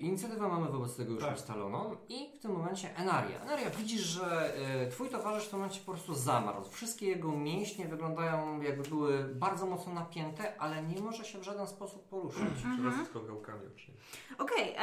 inicjatywę mamy wobec tego już Tak. ustaloną i w tym momencie Enaria. Enaria, widzisz, że e, twój towarzysz w tym momencie po prostu zamarł. Wszystkie jego mięśnie wyglądają jakby były bardzo mocno napięte, ale nie może się w żaden sposób poruszać. Teraz tylko gałkami oczywiście. Okej,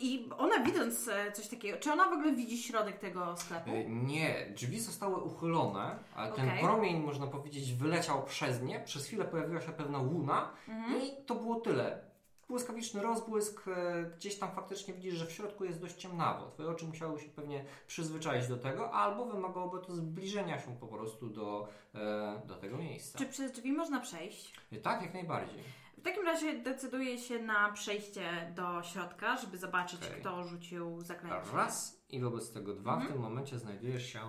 i ona widząc e, coś takiego, czy ona w ogóle widzi środek tego sklepu? E, Nie, drzwi zostały uchylone, a ten Okej. promień, można powiedzieć, wyleciał przez nie. Przez chwilę pojawiła się pewna łuna Mhm. i to było tyle. Błyskawiczny rozbłysk, e, gdzieś tam faktycznie widzisz, że w środku jest dość ciemnawo. Twoje oczy musiały się pewnie przyzwyczaić do tego, albo wymagałoby to zbliżenia się po prostu do, e, do tego miejsca. Czy przez drzwi można przejść? E, Tak, jak najbardziej. W takim razie decyduję się na przejście do środka, żeby zobaczyć, Okej. kto rzucił zaklęcie. Raz i wobec tego dwa, Mhm. w tym momencie znajdujesz się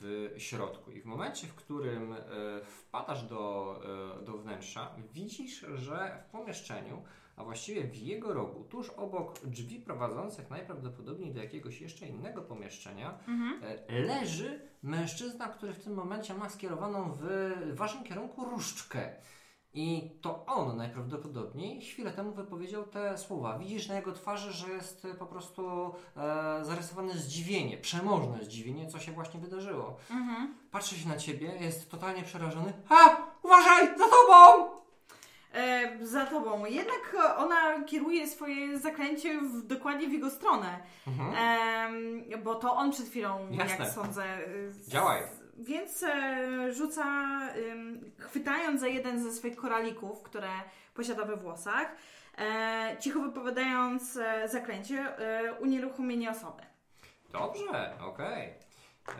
w środku. I w momencie, w którym wpadasz do, do wnętrza, widzisz, że w pomieszczeniu, a właściwie w jego rogu, tuż obok drzwi prowadzących najprawdopodobniej do jakiegoś jeszcze innego pomieszczenia, Mhm. e, leży mężczyzna, który w tym momencie ma skierowaną w waszym kierunku różdżkę. I to on najprawdopodobniej chwilę temu wypowiedział te słowa. Widzisz na jego twarzy, że jest po prostu e, zarysowane zdziwienie, przemożne zdziwienie, co się właśnie wydarzyło. Mhm. Patrzy się na ciebie, jest totalnie przerażony. Ha! Uważaj! Za tobą! E, za tobą. Jednak e, ona kieruje swoje zaklęcie w, dokładnie w jego stronę. Mhm. Em, bo to on przed chwilą, Jasne. jak sądzę. y, z- Działaj. Więc e, rzuca, chwytając za jeden ze swoich koralików, które posiada we włosach, e, cicho wypowiadając e, zaklęcie, e, unieruchomienie osoby. Dobrze, okej. E,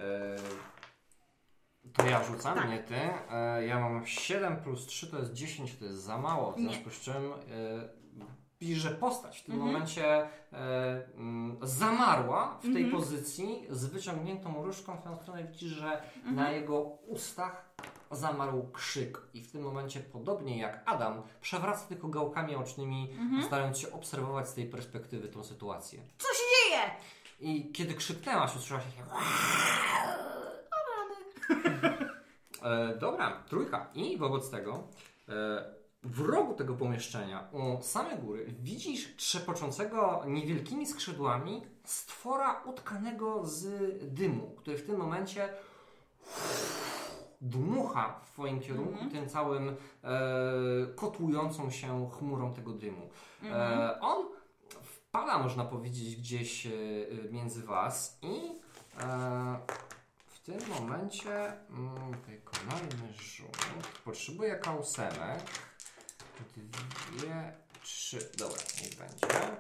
To ja rzucam, Tak. nie ty. E, Ja mam 7 plus 3 to jest 10, to jest za mało. W Nie. związku z czym e, że postać w tym Mhm. momencie e, mm, zamarła w tej Mhm. pozycji z wyciągniętą różką. W tą stronę widzisz, że Mhm. na jego ustach zamarł krzyk. I w tym momencie, podobnie jak Adam, przewraca tylko gałkami ocznymi, Mhm. starając się obserwować z tej perspektywy tą sytuację. Co się dzieje? I kiedy krzyknęłaś, usłyszałaś takie... E, dobra, trójka. I wobec tego e, w rogu tego pomieszczenia, u samej góry, widzisz trzepoczącego niewielkimi skrzydłami stwora utkanego z dymu, który w tym momencie dmucha w twoim kierunku Mhm. tym całym e, kotłującą się chmurą tego dymu. Mhm. E, on wpada, można powiedzieć, gdzieś e, między was i e, tym momencie mm, wykonajmy rzut. Potrzebuję kausemek. Dwie, trzy. Dobra, niech będzie.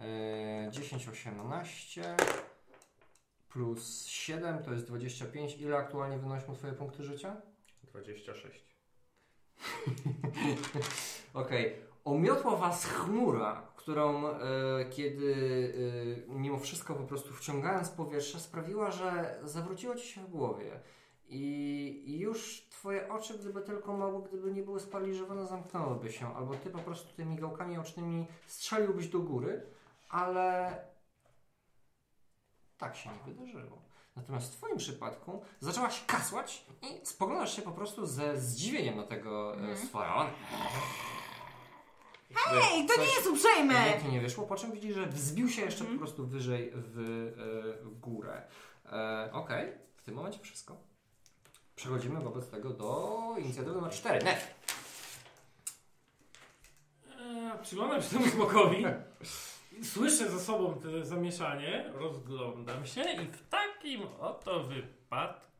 E, 10, 18 plus 7 to jest 25. Ile aktualnie wynoszą twoje punkty życia? 26. Okej. Omiotła was chmura, którą e, kiedy e, mimo wszystko po prostu wciągając powietrze sprawiła, że zawróciło ci się w głowie. I, już twoje oczy, gdyby tylko mogły, gdyby nie były sparaliżowane, zamknęłyby się. Albo ty po prostu tymi gałkami ocznymi strzeliłbyś do góry, ale tak się nie wydarzyło. Natomiast w Twoim przypadku zaczęłaś kasłać i spoglądasz się po prostu ze zdziwieniem na tego mm. Hej, to nie jest uprzejme! Pięknie nie wyszło, po czym widzisz, że wzbił się jeszcze Mhm. po prostu wyżej w, e, w górę. E, Okej, w tym momencie wszystko. Przechodzimy wobec tego do inicjatywy numer 4. Nef! Eee, Przyglądam się temu smokowi. Słyszę za sobą to zamieszanie, rozglądam się i w takim oto wypadku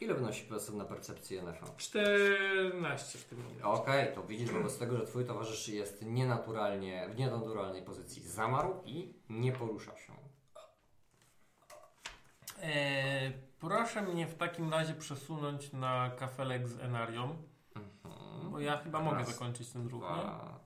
Ile wynosi pasywna percepcja NF? 14 w tym momencie. Okej, to widzisz wobec tego, że twój towarzysz jest nienaturalnie, w nienaturalnej pozycji. Zamarł i nie porusza się. Eee, proszę mnie w takim razie przesunąć na kafelek z Enarią, Mhm. bo ja chyba mogę Raz, zakończyć ten ruch,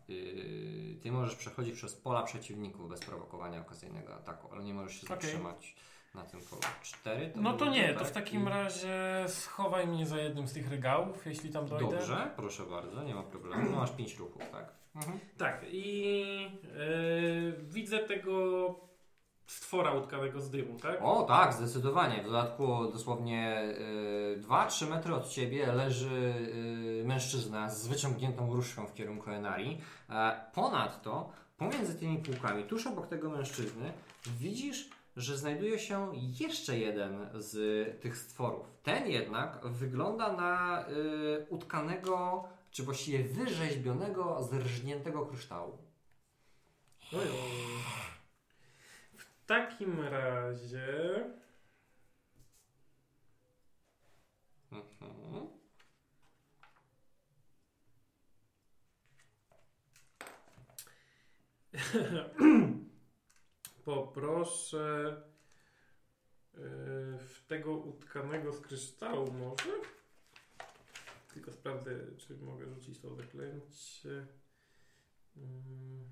nie? Yy, ty możesz przechodzić przez pola przeciwników bez prowokowania okazyjnego ataku, ale nie możesz się zatrzymać na tym polu. Cztery to No to nie, to tak? w takim I- razie schowaj mnie za jednym z tych regałów, jeśli tam dojdę. Dobrze, proszę bardzo, nie ma problemu. No, masz pięć ruchów, tak? Mhm. Tak, i e, widzę tego stwora utkanego z dymu, tak? O tak, zdecydowanie. W dodatku dosłownie 2-3 metry od ciebie leży y, mężczyzna z wyciągniętą różdżką w kierunku Enari. E, ponadto Pomiędzy tymi półkami, tuż obok tego mężczyzny, widzisz, że znajduje się jeszcze jeden z tych stworów. Ten jednak wygląda na y, utkanego, czy właściwie wyrzeźbionego, zrżniętego kryształu. W takim razie. Mhm. Poproszę yy, w tego utkanego z kryształu może. Tylko sprawdzę, czy mogę rzucić to zaklęcie. Mm.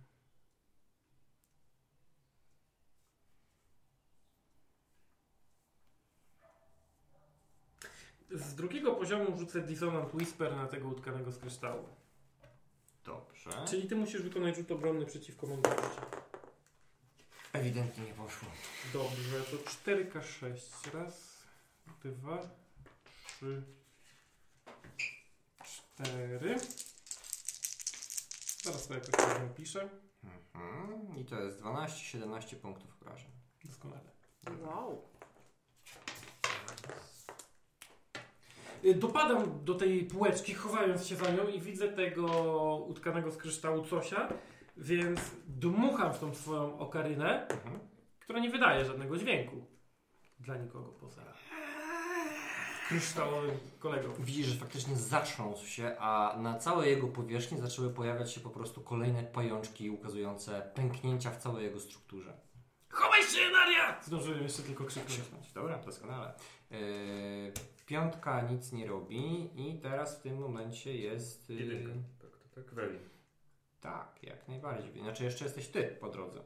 Z drugiego poziomu rzucę Dissonant Whisper na tego utkanego z kryształu. Dobrze. Czyli ty musisz wykonać rzut obronny przeciwko mądrości. Ewidentnie nie poszło. Dobrze, to 4K6. Raz, dwa, trzy, cztery. Zaraz to jakoś tak napiszę. Mhm. I to jest 12-17 punktów obrażeń. Doskonale. Wow. Y, Dopadam do tej półeczki, chowając się za nią i widzę tego utkanego z kryształu cosia, więc dmucham w tą swoją okarynę, Mhm. która nie wydaje żadnego dźwięku. Dla nikogo poza kryształowym kolegą. Widzisz, że faktycznie zatrząsł się, a na całej jego powierzchni zaczęły pojawiać się po prostu kolejne pajączki ukazujące pęknięcia w całej jego strukturze. Chowaj się, Naria! Zdążyłem jeszcze tylko krzyknąć. Dobra, doskonale. Yy, piątka nic nie robi i teraz w tym momencie jest... Yy, Jedynka. Tak, tak, tak. Weli. Tak, jak najbardziej. Znaczy jeszcze jesteś ty po drodze.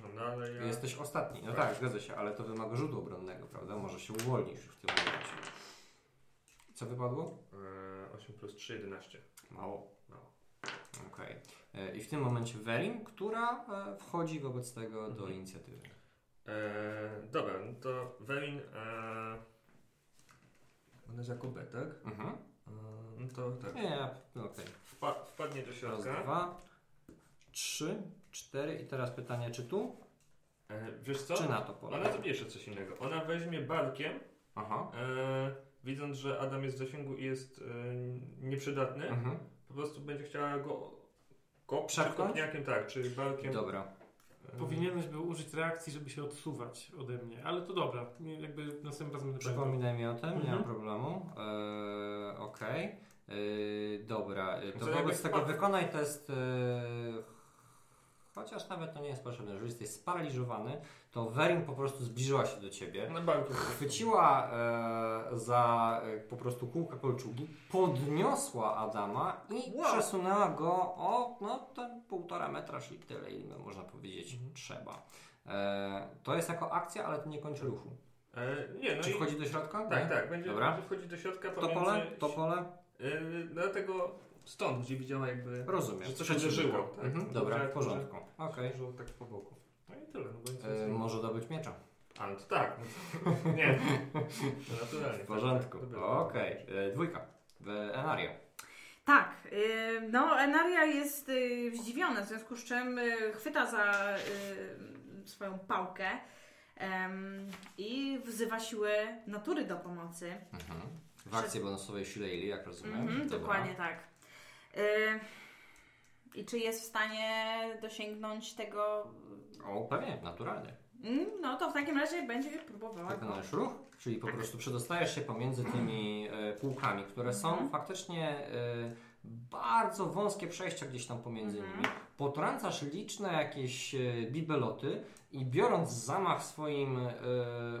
No, no ale ja... Jesteś ostatni. No Tak. tak, zgadza się, ale to wymaga rzutu obronnego, prawda? Może się uwolnisz już w tym momencie. Co wypadło? E, 8 plus 3, 11. Mało. Mało. Okej. E, I w tym momencie Werin, która e, wchodzi wobec tego do Mhm. inicjatywy. E, dobra, no to Welin... E, ona jest jako B, tak? Mhm. E, no to tak. Nie, nie, okej. Wpa, wpadnie do Raz, środka. dwa, trzy, cztery i teraz pytanie, czy tu, E, wiesz co? czy na to pole? Ona zrobi jeszcze coś innego. Ona weźmie barkiem, Aha. e, widząc, że Adam jest w zasięgu i jest e, nieprzydatny, Mhm. po prostu będzie chciała go, go Przepchnąć? tak, czy barkiem. Dobra. e, Powinieneś był użyć reakcji, żeby się odsuwać ode mnie, ale to dobra. Jakby następnym razem będę. Przypominaj mi o tym, nie Mhm. mam problemu. E, Okej. E, dobra, e, to wobec tego wykonaj test. E, chociaż nawet to nie jest potrzebne, jeżeli jesteś sparaliżowany, to Werin po prostu zbliżyła się do ciebie. Barkiem. Chwyciła e, za e, po prostu kółka kolczugi, podniosła Adama i Wow. przesunęła go o no, ten półtora metra, czyli tyle, ile można powiedzieć Mhm. trzeba. E, to jest jako akcja, ale to nie kończy ruchu. E, nie, no Czy i... wchodzi do środka? Tak, Nie? tak, będzie, Dobra. wchodzić do środka To pomiędzy... pole? To pole? E, dlatego stąd, gdzie widziała jakby... Rozumiem. Że coś uderzyło. Tak, Mhm, dobra, w porządku. Okej. Że tak po boku. No i tyle, no bo nic E, może dobyć miecza. A, no to tak. No to, nie. Naturalnie. W porządku. Tak, tak, Okej. E, Dwójka. W Enario. Tak, y, no Enaria jest y, zdziwiona, w związku z czym chwyta za swoją pałkę i wzywa siły natury do pomocy. Mhm. W akcji bonusowej Shillelagh, jak rozumiem. Mhm, dokładnie tak. Y, I czy jest w stanie dosięgnąć tego? O, pewnie, naturalnie. Mm, No to w takim razie będzie próbowała. Wykonujesz ruch, czyli po prostu przedostajesz się pomiędzy tymi e, półkami, które są Mhm. faktycznie e, bardzo wąskie przejścia gdzieś tam pomiędzy Mhm. nimi. Potrącasz liczne jakieś e, bibeloty i biorąc zamach swoim e,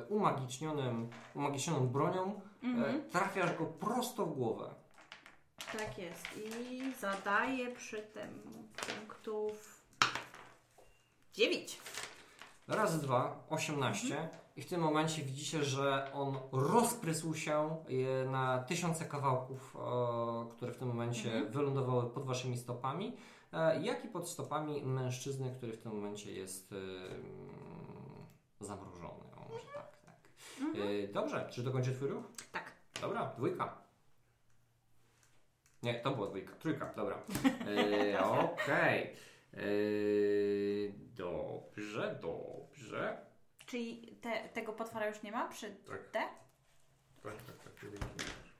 umagicznionym, umagicznioną bronią, e, Mhm. trafiasz go prosto w głowę. Tak jest. I zadaje przy tym punktów 9. Razy dwa, 18. I w tym momencie widzicie, że on rozprysł się e, na tysiące kawałków, e, które w tym momencie Mhm. wylądowały pod waszymi stopami, e, jak i pod stopami mężczyzny, który w tym momencie jest mm, zamrożony. O, może tak, tak. E, Dobrze, czy dokończy twój ruch? Tak. Dobra, dwójka. Nie, to była dwójka, trójka, dobra. E, Okej. Yy, dobrze, dobrze. Czyli te, tego potwora już nie ma przy Tak. T? Tak, tak, tak.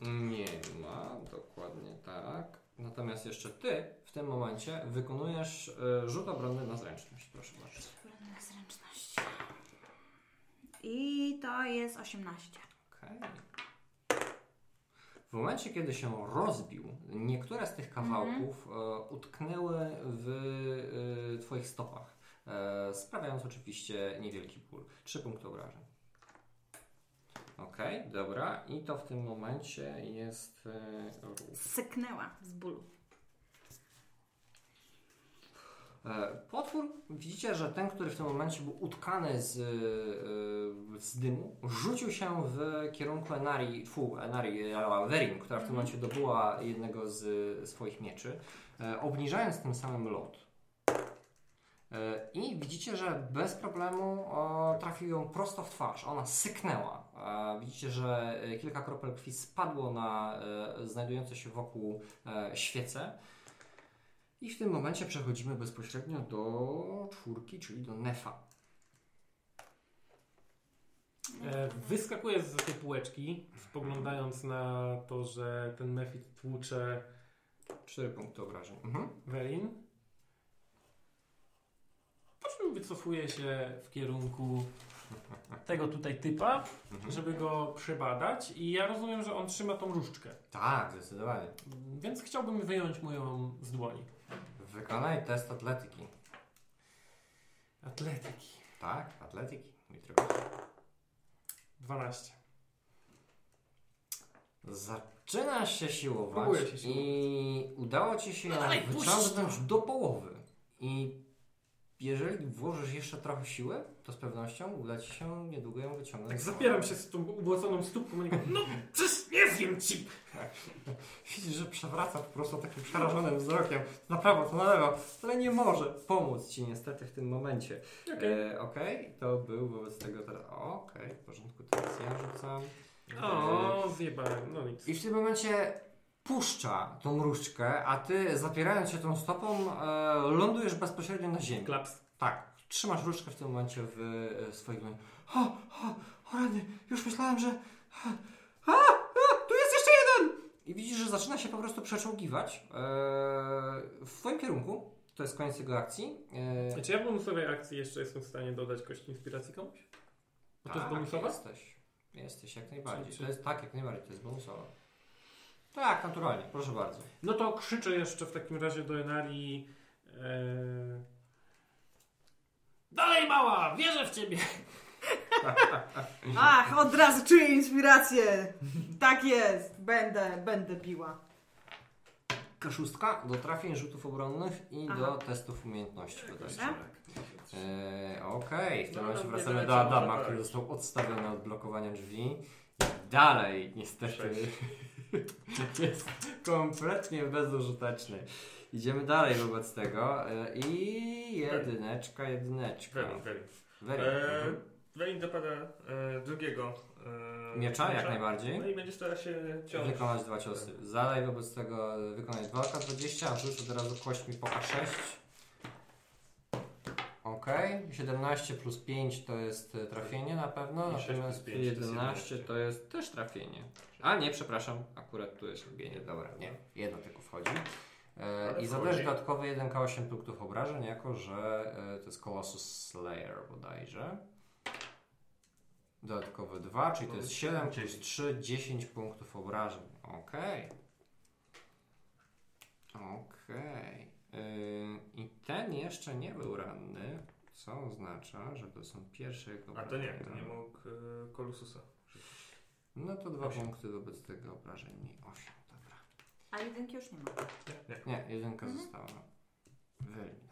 Nie ma, dokładnie tak. Natomiast jeszcze ty w tym momencie wykonujesz y, rzut obronny na zręczność, proszę bardzo. Bronię zręczności. I to jest 18. Okej. W momencie, kiedy się rozbił, niektóre z tych kawałków e, utknęły w e, Twoich stopach, e, sprawiając oczywiście niewielki ból. Trzy punkty obrażeń. Okej, dobra. I to w tym momencie jest ruch. Syknęła z bólu. E, Potwór, widzicie, że ten, który w tym momencie był utkany z, e, z dymu, rzucił się w kierunku Enari, fu, Enari, e, Verin, która w tym momencie dobyła jednego z swoich mieczy, e, obniżając tym samym lot. E, I widzicie, że bez problemu trafił ją prosto w twarz. Ona syknęła. E, Widzicie, że e, kilka kropel krwi spadło na e, znajdujące się wokół e, świece. I w tym momencie przechodzimy bezpośrednio do czwórki, czyli do Nefa. E, wyskakuję z tej półeczki, spoglądając na to, że ten Mefit tłucze Cztery punkty obrażeń. Mhm. Werin. Po czym wycofuję się w kierunku tego tutaj typa, Mhm. żeby go przebadać i ja rozumiem, że on trzyma tą różdżkę. Tak, zdecydowanie. Więc chciałbym wyjąć mu ją z dłoni. Wykonaj test atletyki. Atletyki. Tak, atletyki. mój drogi. 12. Zaczynasz się siłować Próbuję się siłować. i udało Ci się ją dalej, puść wyciągnąć do połowy. I jeżeli włożysz jeszcze trochę siły, to z pewnością uda Ci się niedługo ją wyciągnąć. Tak zapieram się z tą ubłoconą stópką i mówię, no przecież nie wiem ci. Widzisz, że przewraca po prostu takim przerażonym wzrokiem na prawo, to na lewo, ale nie może pomóc Ci niestety w tym momencie. Okej. E, Okej, to był wobec tego teraz. Okej, w porządku, teraz ja rzucam. O, zjebałem, no nic. I w tym momencie puszcza tą różdżkę, a ty zapierając się tą stopą, e, lądujesz bezpośrednio na ziemi. Klaps. Tak, trzymasz różdżkę w tym momencie w e, swoich dłoniach. O, o, o rany, już myślałem, że... A, a, tu jest jeszcze jeden! I widzisz, że zaczyna się po prostu przeczołgiwać e, w twoim kierunku. To jest koniec jego akcji. E, Czy ja bonusowej akcji jeszcze jestem w stanie dodać kość inspiracji komuś? Bo to jest tak, bonusowa? Jesteś. Jesteś jak najbardziej. Czy- To jest tak, jak najbardziej, to jest bonusowa. Tak, naturalnie, proszę bardzo. No to krzyczę jeszcze w takim razie do Enarii. E... Dalej mała, wierzę w ciebie. Ach, od razu czuję inspirację. Tak jest. Będę, będę biła. K6 do trafień, rzutów obronnych i Aha. do testów umiejętności. Dobrze. Eee, Okej, w tym No, momencie no, wracamy do Adama, który został odstawiony od blokowania drzwi. I dalej niestety jest kompletnie bezużyteczny. Idziemy dalej wobec tego e, i jedyneczka, jedyneczka. Werin, Werin. Very. E, Mhm. Werin dopada e, drugiego e, Miecza jak najbardziej. No i będzie starał się ciąć. Wykonać dwa ciosy. Zadaj wobec tego wykonać 2K20, a rzuć od razu kośćmi po K6. Ok, 17 plus 5 to jest e, trafienie na pewno, natomiast plus pięć to jest 11 11. to jest też trafienie. A nie, przepraszam, akurat tu jest lubienie, dobra, nie, jedno tylko wchodzi. E, Ale I zadajesz dodatkowe 1K8 punktów obrażeń, jako że e, to jest Colossus Slayer bodajże. Dodatkowe 2, czyli to jest 7 plus 10. 3, 10 punktów obrażeń. Okej. Okej. Yy, I ten jeszcze nie był ranny, co oznacza, że to są pierwsze jego A to nie, to obrażenia. nie mógł e, Kolususa. No to dwa Osiem. punkty wobec tego obrażeń mniej. 8, dobra. A jedynki już nie ma. Nie. Nie, jedynka Mhm. została wyeliminowana.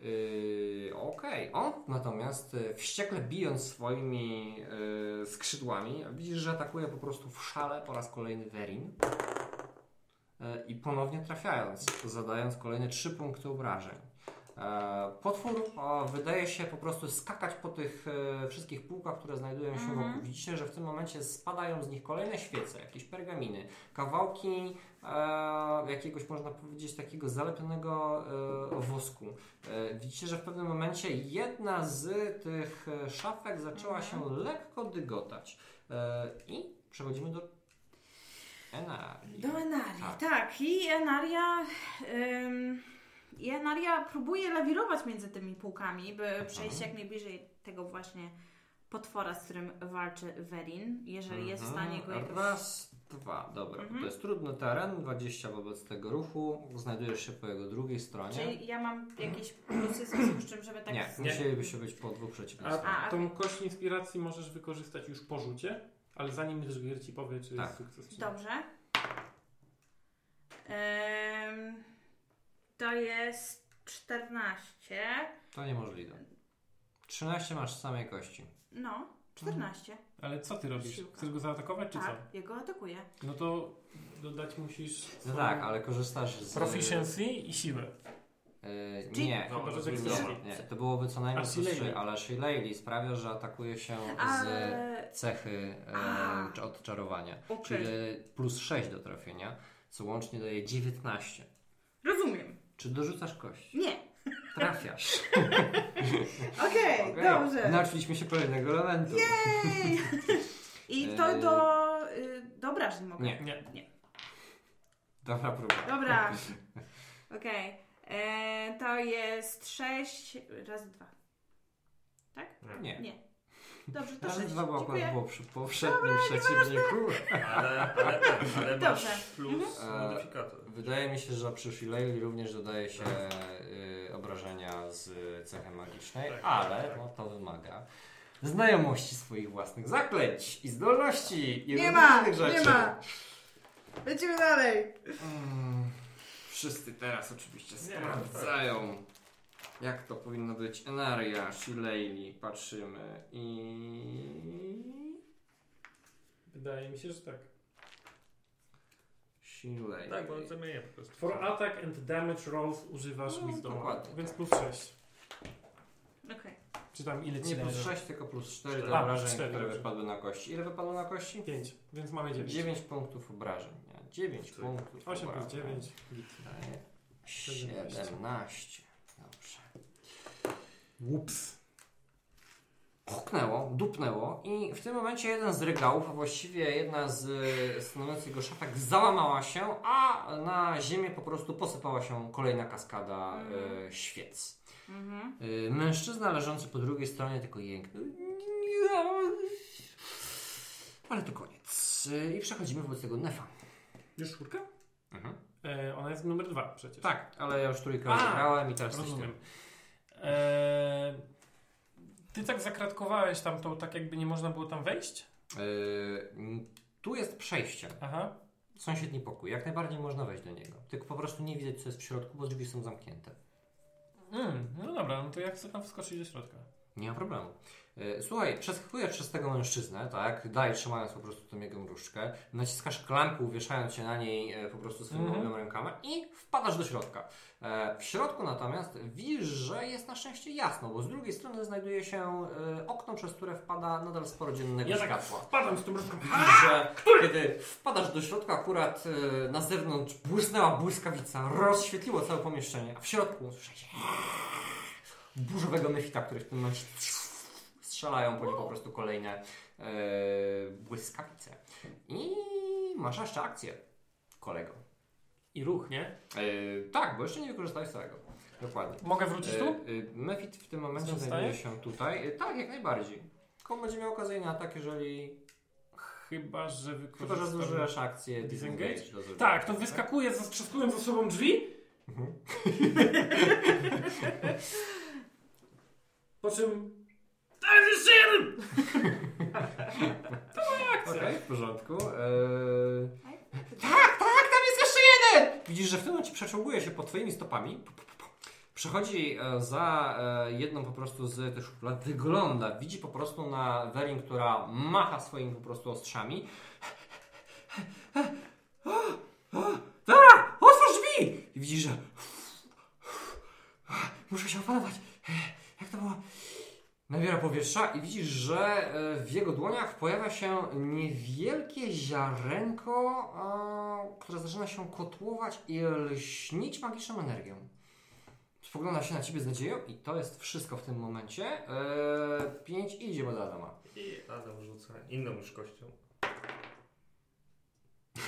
Yy, Okej. On natomiast yy, wściekle bijąc swoimi yy, skrzydłami, widzisz, że atakuje po prostu w szale po raz kolejny Verin. Yy, I ponownie trafiając, zadając kolejne 3 punkty obrażeń. E, Potwór e, wydaje się po prostu skakać po tych e, wszystkich półkach, które znajdują się Mhm. wokół. Widzicie, że w tym momencie spadają z nich kolejne świece, jakieś pergaminy, kawałki e, jakiegoś, można powiedzieć, takiego zalepionego e, wosku. E, widzicie, że w pewnym momencie jedna z tych szafek zaczęła Mhm. się lekko dygotać. I przechodzimy do Enarii. Do Enarii, Tak. tak. I Enaria... ym, I Enaria próbuje lawirować między tymi półkami, by przejść jak najbliżej tego właśnie potwora, z którym walczy Verin, jeżeli jest w stanie go jakoś... Mhm. Raz, dwa, dobra. Mhm. To jest trudny teren, 20 wobec tego ruchu. Znajdujesz się po jego drugiej stronie. Czyli ja mam jakieś plusy w związku z czym, żeby tak... Nie, musielibyście być po dwóch przeciwnych A. A, tą kość inspiracji możesz wykorzystać już po rzucie, ale zanim Żwir ci powie, czy Tak. jest sukces. Dobrze. Ym, to jest 14. To niemożliwe. 13 masz z samej kości. No, 14. Ale co ty robisz? Siłka. Chcesz go zaatakować, czy tak, jego atakuję. co? No to dodać musisz No swoją tak, ale korzystasz z... proficiency i siłę. Yy, Czyli- nie, No, że to jest dobra. nie, to byłoby co najmniej A, plus Shillelagh. 3, ale Shillelagh sprawia, że atakuje się z Ale... cechy e, A. czy odczarowania. Okej. Czyli plus 6 do trafienia, co łącznie daje 19. Czy dorzucasz kość? Nie. Trafiasz. Okej, Okej. dobrze. Nauczyliśmy się kolejnego elementu. Jej! I to do... Y, do obrażeń mogę. Nie. Nie. Dobra próba. Dobra. Okej. Eee, To jest 6 razy 2. Nie. Nie. Dobrze, to Razy 6. dwa było akurat było przy poprzednim przeciwniku. Ale, ale, ale masz Dobrze. plus Mhm. modyfikator. Wydaje mi się, że przy Shillelagh również dodaje się y, obrażenia z cechy magicznej, Tak. ale no, to wymaga znajomości swoich własnych zaklęć i zdolności i Nie ma, innych rzeczy. nie ma. Lecimy dalej. Mm, wszyscy teraz oczywiście sprawdzają, jak to powinno być. Enaria, Shillelagh, patrzymy i... Wydaje mi się, że tak. Shillelagh. Tak, bo on zamienia po prostu. For attack and damage rolls używasz No, wisdom, dokładnie, więc tak. plus 6. Okej. Czy tam ile ci Nie plus daje? 6, tylko plus 4 Cztery. do A, obrażeń, cztery, które dobrze. wypadły na kości. Ile wypadło na kości? 5, więc mamy 9. 9 punktów obrażeń. Nie? 9 Tak. punktów 8 plus obrażeń. 9. Git. Daje 17. 17. Dobrze. Ups. Huknęło, dupnęło i w tym momencie jeden z regałów, a właściwie jedna z e, stanowiących go szafek załamała się, a na ziemię po prostu posypała się kolejna kaskada e, świec. Mhm. E, mężczyzna leżący po drugiej stronie tylko jęknął. Ale to koniec. E, I przechodzimy wobec tego Nefa. Już czwórka? Mhm. E, ona jest numer 2 przecież. Tak, ale ja już trójkę A, rozegrałem i teraz coś Rozumiem. Tym. E, ty tak zakratkowałeś tam to, tak jakby nie można było tam wejść? E, m, tu jest przejście. Aha. Sąsiedni pokój. Jak najbardziej można wejść do niego. Tylko po prostu nie widać, co jest w środku, bo drzwi są zamknięte. Mm, no dobra, no to ja chcę tam wskoczyć do środka. Nie ma problemu. E, Słuchaj, przeskakujesz przez tego mężczyznę, tak? Daj, trzymając po prostu tę jego mrużkę. Naciskasz klamkę, uwieszając się na niej e, po prostu swoimi Mhm. obiema rękami i wpadasz do środka. E, W środku natomiast widzisz, że jest na szczęście jasno, bo z drugiej strony znajduje się okno, przez które wpada nadal sporo dziennego Ja tak światła. wpadam z tym różką. Widzisz, że kiedy wpadasz do środka, akurat na zewnątrz błysnęła błyskawica, rozświetliło całe pomieszczenie, a w środku usłyszałeś burzowego mefita, który w tym momencie strzelają po nim po prostu kolejne e, błyskawice. I masz jeszcze akcję, kolego. I ruch, nie? E, tak, bo jeszcze nie wykorzystałeś całego. Dokładnie. Mogę wrócić tu? E, e, Mefit w tym momencie Zostaje? znajduje się tutaj. Tak, jak najbardziej. Tylko będzie miał okazję na atak, jeżeli Chyba, że Chyba, że zużyjesz akcję Disengage? disengage. Tak, to wyskakuje, zatrzaskując za sobą drzwi. Mhm. Po czym... Tak, jeszcze jeden! Okej, w porządku. Eee... Tak, tak, tam jest jeszcze jeden! Widzisz, że w tym momencie przeczołguje się pod twoimi stopami. Przechodzi e, za e, jedną po prostu z tych szuflad, wygląda, widzi po prostu na Werin, która macha swoimi po prostu ostrzami. Dobra, otwórz drzwi! I widzisz, że muszę się opanować. E, Jak to było? Nabiera powietrza i widzisz, że e, w jego dłoniach pojawia się niewielkie ziarenko, które zaczyna się kotłować i lśnić magiczną energią. Spogląda się na ciebie z nadzieją i to jest wszystko w tym momencie. E, pięć idzie od Adama. I Adam rzuca inną już kością.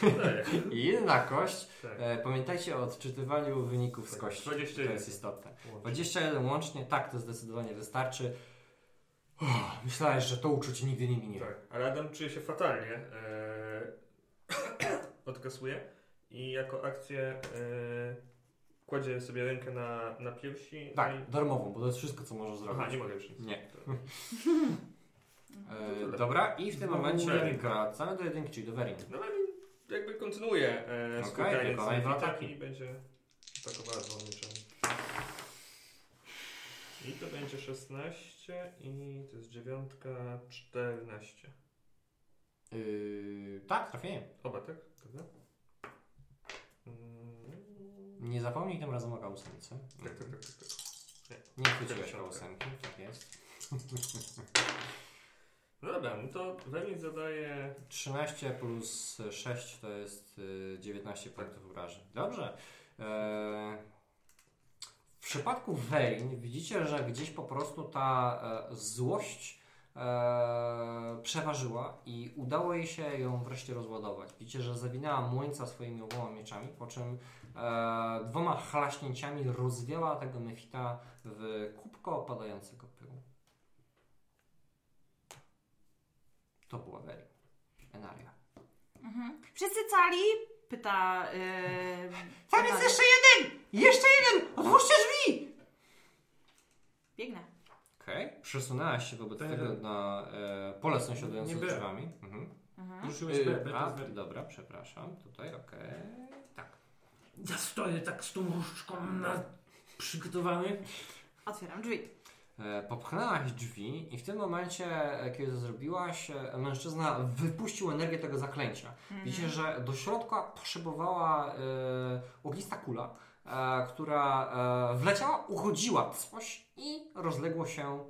Jedna kość. Tak. E, pamiętajcie o odczytywaniu wyników z Tak, kości. 21. To jest istotne. 21 łącznie, tak, to zdecydowanie wystarczy. Uff, myślałeś, że to uczucie nigdy nie minie. Tak, ale Adam czuje się fatalnie. E, odkasuje i jako akcję e, kładzie sobie rękę na, na piersi. Tak, i... darmową, bo to jest wszystko, co możesz zrobić. Aha, nie mogę już nic. Nie. To- E, dobra, i w tym momencie wracamy do jedynki, czyli do Werin. No ale jakby kontynuuje e, wykonaj dwa Wita ataki. i będzie atakowała mieczami. I to będzie 16 i to jest dziewiątka 14. Yy, tak, trafienie. Oba, tak? Prawda? Mm, Nie zapomnij tym razem o kausemce. tak, tak, tak, tak, tak. Nie chwyciłeś Dziesiątka. kausemki, tak jest. No dobra, no to Wemin zadaje 13 plus 6 to jest y, 19 punktów obrażeń. Dobrze. E, w przypadku Vein widzicie, że gdzieś po prostu ta e, złość e, przeważyła i udało jej się ją wreszcie rozładować. Widzicie, że zawinęła młońca swoimi oboma mieczami, po czym e, dwoma chlaśnięciami rozwiała tego mefita w kubko opadającego pyłu. To była Vein. Enaria. Mhm. Wszyscy cali? Pyta. Yy, Tam jest jeszcze jeden! Jeszcze jeden! Otwórzcie drzwi! Biegnę. Okej. Przesunęłaś się wobec To tego na e, pole sąsiadujące Nie z byłem. drzwiami. Mhm. Mhm. Ruszyłeś Y, B, B, to a, jest B. dobra, przepraszam. Tutaj, okej. Tak. Ja stoję tak z tą różdżką na... przygotowany. Otwieram drzwi. E, popchnęłaś drzwi i w tym momencie, e, kiedy to zrobiłaś, e, mężczyzna wypuścił energię tego zaklęcia. Widzicie, że do środka poszybowała e, ognista kula, która e, wleciała, uchodziła coś i rozległo się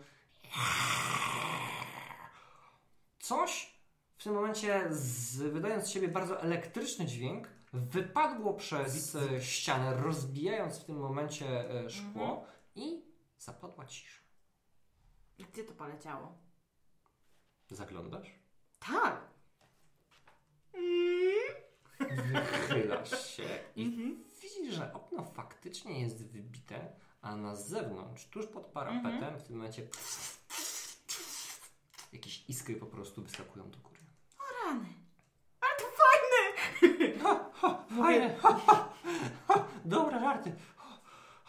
coś w tym momencie, z, wydając z siebie bardzo elektryczny dźwięk, wypadło przez e, ścianę, rozbijając w tym momencie e, szkło Mhm. i zapadła cisza. Gdzie to poleciało? Zaglądasz? Tak. Wychylasz się i Mhm. Że okno faktycznie jest wybite, a na zewnątrz, tuż pod parapetem, Mhm. w tym momencie jakieś iskry po prostu wyskakują do góry. O rany. Ale to fajne! Fajne! Ha, ha, ha. Dobre żarty!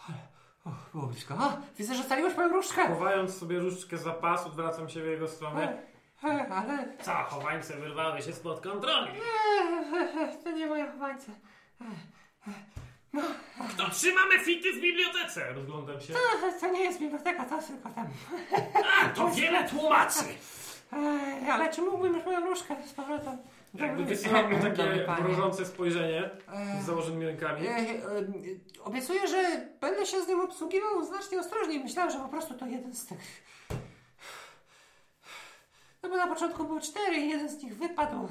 Ale o, było blisko. A, widzę, że scaliłeś moją różdżkę! Chowając sobie różdżkę za pas, odwracam się w jego stronę. E, e, ale Co, chowańce wyrwały się spod kontroli. e, e, to nie moje chowańce. Kto trzyma mefity w bibliotece? Rozglądam się. E, To nie jest biblioteka, to tylko tam. A, to wiele tłumaczy. E, ale czy mógłbym już moją różdżkę z powrotem? Jakby wysyłam mu takie mrożące spojrzenie z założonymi rękami. E, e, obiecuję, że będę się z nim obsługiwał znacznie ostrożniej. Myślałem, że po prostu to jeden z tych. No bo na początku były cztery i jeden z nich wypadł.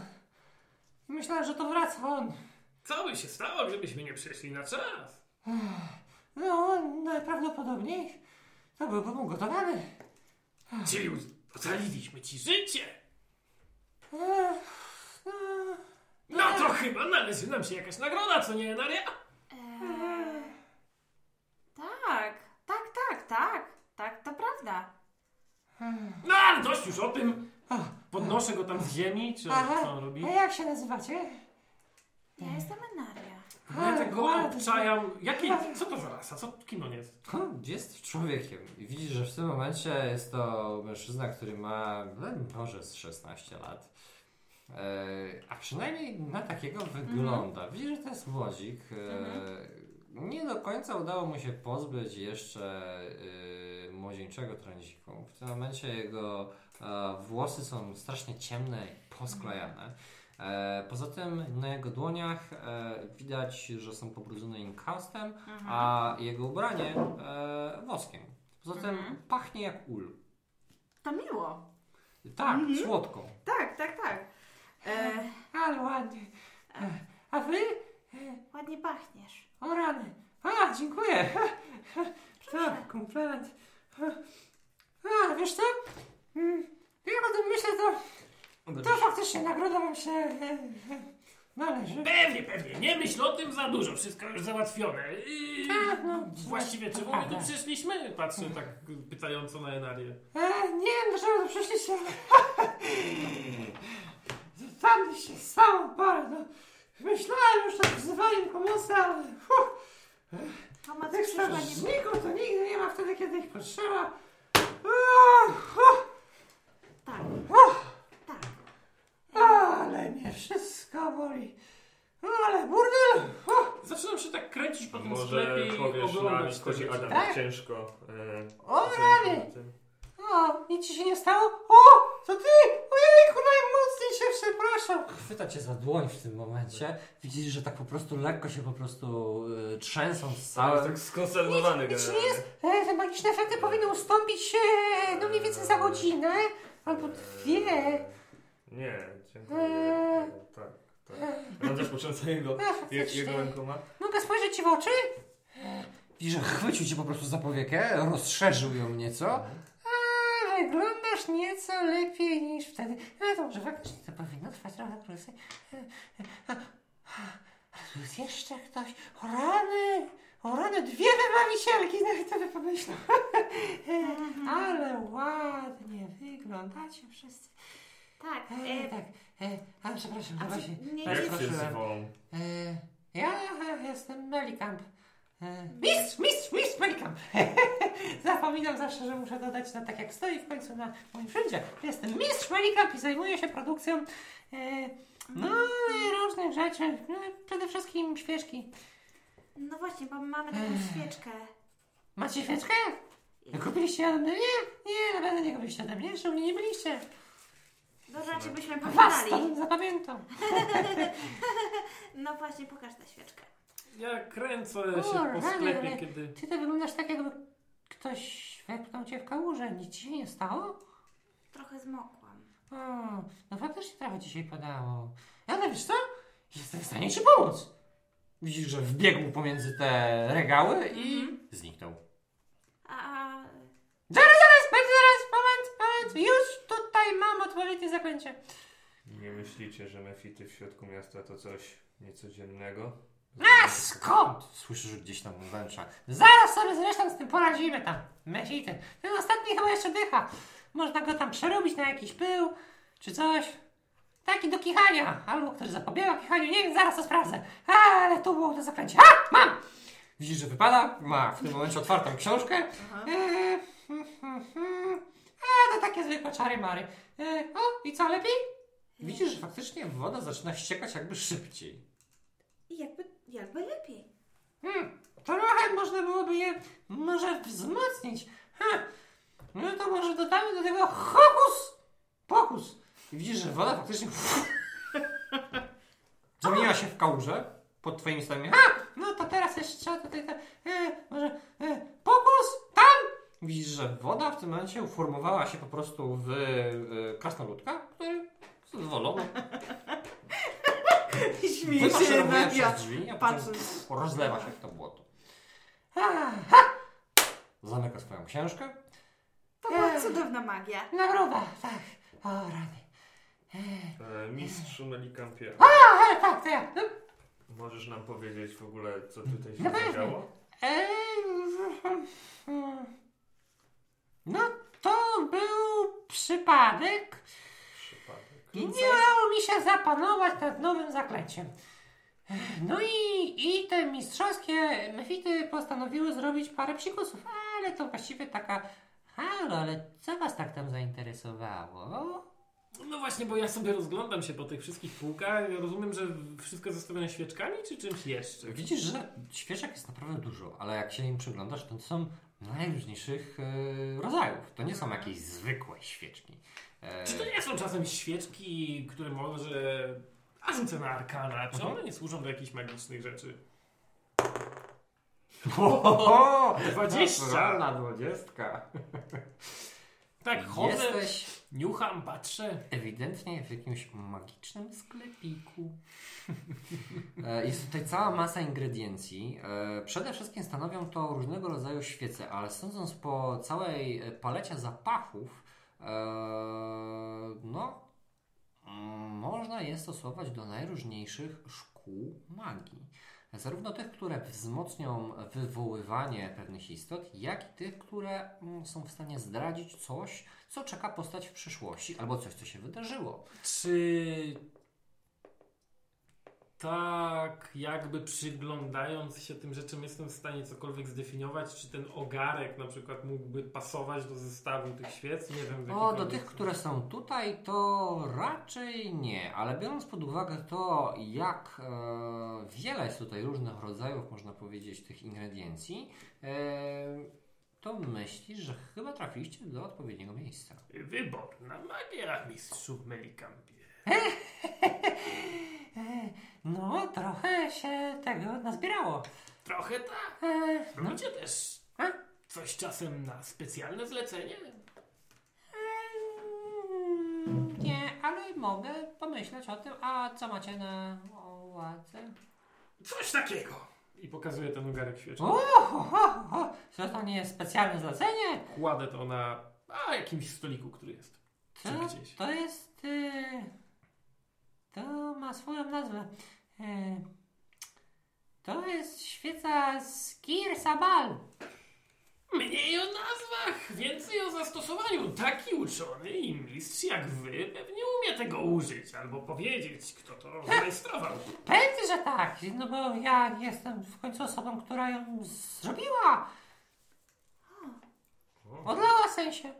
Myślałem, że to wraca on. Co by się stało, gdybyśmy nie przyszli na czas? No, najprawdopodobniej to byłbym ugotowany. Czyli ocaliliśmy ci życie. E, no, No to chyba należy nam się jakaś nagroda, co nie, Naria? Eee, tak, tak, tak, tak. Tak, to prawda. No ale dość już o tym. Podnoszę go tam z ziemi, czy Aha. co on robi? a jak się nazywacie? Ja jestem Enaria. Ja tak go Ale- obczajam. Jakie, co to za rasa? Co, kim on jest? On jest człowiekiem i widzisz, że w tym momencie jest to mężczyzna, który ma no, może z 16 lat. E, a przynajmniej na takiego wygląda. Widzisz, że to jest młodzik. E, Nie do końca udało mu się pozbyć jeszcze e, młodzieńczego trądziku. W tym momencie jego e, włosy są strasznie ciemne i posklejane. E, poza tym na jego dłoniach e, widać, że są pobrudzone inkastem, Mhm. a jego ubranie e, woskiem. Poza tym Mhm. pachnie jak ul. To miło. Tak, Mhm. słodko. Tak, tak, tak. E, Ale ładnie. A wy? ładnie pachniesz. O rany. A, dziękuję. Tak, komplement. A, wiesz co? Mm, Jak o tym myślę, to, to faktycznie nagroda wam się e, e, należy. Pewnie, pewnie. Nie myśl o tym za dużo. Wszystko już załatwione. Tak, no. Właściwie czemu my tu przyszliśmy? Patrzę tak pytająco na Enarię. E, nie wiem, dlaczego tu przyszliście. Zostaliście z całą parę. No. Myślałem już o wzywaniu pomocy, ale fuh, Pomoc tych strażników to nigdy nie ma wtedy, kiedy ich potrzeba. Tak, uch. Mnie wszystko boli. Ale burdel! Zaczynam się tak kręcić po tym Może sklepie i powiesz nam, oglądać co te Adam Tak? ciężko. E, O, rany! O, nic ci się nie stało? O, to ty! Ojejku, najmocniej się przepraszam! Chwyta cię za dłoń w tym momencie. Widzisz, że tak po prostu lekko się po prostu y, trzęsąc Ale całym. tak skonsternowany Nic, nic nie jest. E, te magiczne efekty powinny ustąpić e, no mniej więcej za godzinę. Albo dwie. Nie, dziękuję. Eee. Tak, tak. Też początek jego, A, je, jego rękoma. Mogę spojrzeć ci w oczy? Widzisz, że chwycił cię po prostu za powiekę, rozszerzył ją nieco. A, wyglądasz nieco lepiej niż wtedy. A to może faktycznie to powinno trwać trochę krócej. E, e, a, a tu jest jeszcze ktoś. O rany! O rany, dwie wybawicielki, nawet to by pomyślał. E, Ale ładnie wyglądacie wszyscy. Tak, E, e, tak, e, a przepraszam, a się... nie tak, Jak się proszę. zwą? E, ja jestem Melikamp. E, mistrz, mistrz, mistrz Melikamp. Zapominam zawsze, że muszę dodać na tak jak stoi w końcu na moim wszędzie. Jestem mistrz Melikamp i zajmuję się produkcją e, no i różnych rzeczy. No, przede wszystkim świeczki. No właśnie, bo mamy taką Ech. świeczkę. Macie świeczkę? Kupiliście ode mnie? Nie, na pewno nie kupiliście ode mnie, jeszcze u mnie nie byliście. No raczej byśmy pogadali. bym zapamiętał. No właśnie, pokaż tę świeczkę. Ja kręcę O, się po sklepie, kiedy... Ty to wyglądasz tak, jakby ktoś wepchnął cię w kałużę. Nic ci się nie stało? Trochę zmokłam. O, no faktycznie trochę ci się podało. Ale wiesz co? Jestem w stanie ci pomóc. Widzisz, że wbiegł pomiędzy te regały i Mhm. zniknął. A, Zaraz, zaraz, zaklęcie. Nie myślicie, że mefity w środku miasta to coś niecodziennego? A skąd? Słyszysz gdzieś tam węsza. Zaraz sobie zresztą z tym poradzimy tam. Mesity. Ten ostatni chyba jeszcze dycha. Można go tam przerobić na jakiś pył, czy coś. Taki do kichania. Albo który zapobiega kichaniu. Nie wiem, zaraz to sprawdzę. A, ale tu było to zaklęcie. A, mam! Widzisz, że wypada. Ma w tym momencie otwartą książkę. Aha. Hmm, hmm. A, to takie zwykłe czary mary. Eee, o, i co, lepiej? Widzisz, że faktycznie woda zaczyna ściekać jakby szybciej. I jakby, jakby lepiej. Hmm, trochę można byłoby je może wzmocnić. Ha, no to może dodamy do tego hokus pokus. I widzisz, że woda faktycznie zamieniła się w kałużę pod twoimi stopami. Ha, no to teraz jeszcze trzeba tutaj, te, e, może e, pokus tam. Widzisz, że woda w tym momencie uformowała się po prostu w e, krasnoludka, który zadowolony Śmieję się na przez drzwi, a potem Patrząc. rozlewa się w to błoto. Zamyka swoją książkę. To była cudowna magia. Nagroda, tak. O, rany. E, Mistrzu Melikampie, A, tak, to ja. No, możesz nam powiedzieć w ogóle, co tutaj się No pewnie. zadziało? Eee, no, to był przypadek. Przypadek. I nie udało mi się zapanować nad nowym zaklęciem. No i, i te mistrzowskie mefity postanowiły zrobić parę psikusów, ale to właściwie taka... Halo, ale co was tak tam zainteresowało? No właśnie, bo ja sobie rozglądam się po tych wszystkich półkach. Rozumiem, że wszystko zastawione świeczkami, czy czymś jeszcze? Widzisz, że świeczek jest naprawdę dużo, ale jak się im przyglądasz, to są najróżniejszych e, rodzajów. To nie są jakieś zwykłe świeczki. E, Czy to nie są czasem świeczki, które może A rzucę na arkana. Czy one nie służą do jakichś magicznych rzeczy? Ohoho! 20. Naturalna dwudziestka. Tak, chodzę, Jesteś niucham, patrzę. ewidentnie w jakimś magicznym sklepiku. E, Jest tutaj cała masa ingrediencji. E, Przede wszystkim stanowią to różnego rodzaju świece, ale sądząc po całej e, palecie zapachów, e, no, mm, można je stosować do najróżniejszych szkół magii. Zarówno tych, które wzmocnią wywoływanie pewnych istot, jak i tych, które mm, są w stanie zdradzić coś, co czeka postać w przyszłości, albo coś, co się wydarzyło. Czy tak jakby przyglądając się tym rzeczom jestem w stanie cokolwiek zdefiniować, czy ten ogarek na przykład mógłby pasować do zestawu tych świec? Nie wiem. w O, do tych, które są tutaj, to raczej nie, ale biorąc pod uwagę to, jak e, wiele jest tutaj różnych rodzajów, można powiedzieć, tych ingrediencji, e, to myślisz, że chyba trafiliście do odpowiedniego miejsca. Wybor na magię, mistrzu Melikampie. No, trochę się tego nazbierało. Trochę tak. E, no, Robicie też A? coś czasem na specjalne zlecenie? Mm, Nie, ale mogę pomyśleć o tym. A co macie na uwadze? Coś takiego. I pokazuję ten ogarek świeczny. O, ho, ho. Czy to nie jest specjalne zlecenie? Kładę to na a, jakimś stoliku, który jest. Czy gdzieś. to jest. Y, to ma swoją nazwę. Y, to jest świeca z Kir Sabal. Mniej o nazwach, więcej o zastosowaniu. Taki uczony i mistrz jak wy pewnie umie tego użyć albo powiedzieć, kto to zarejestrował. Pewnie, że tak. No bo ja jestem w końcu osobą, która ją zrobiła. Odlała sensie.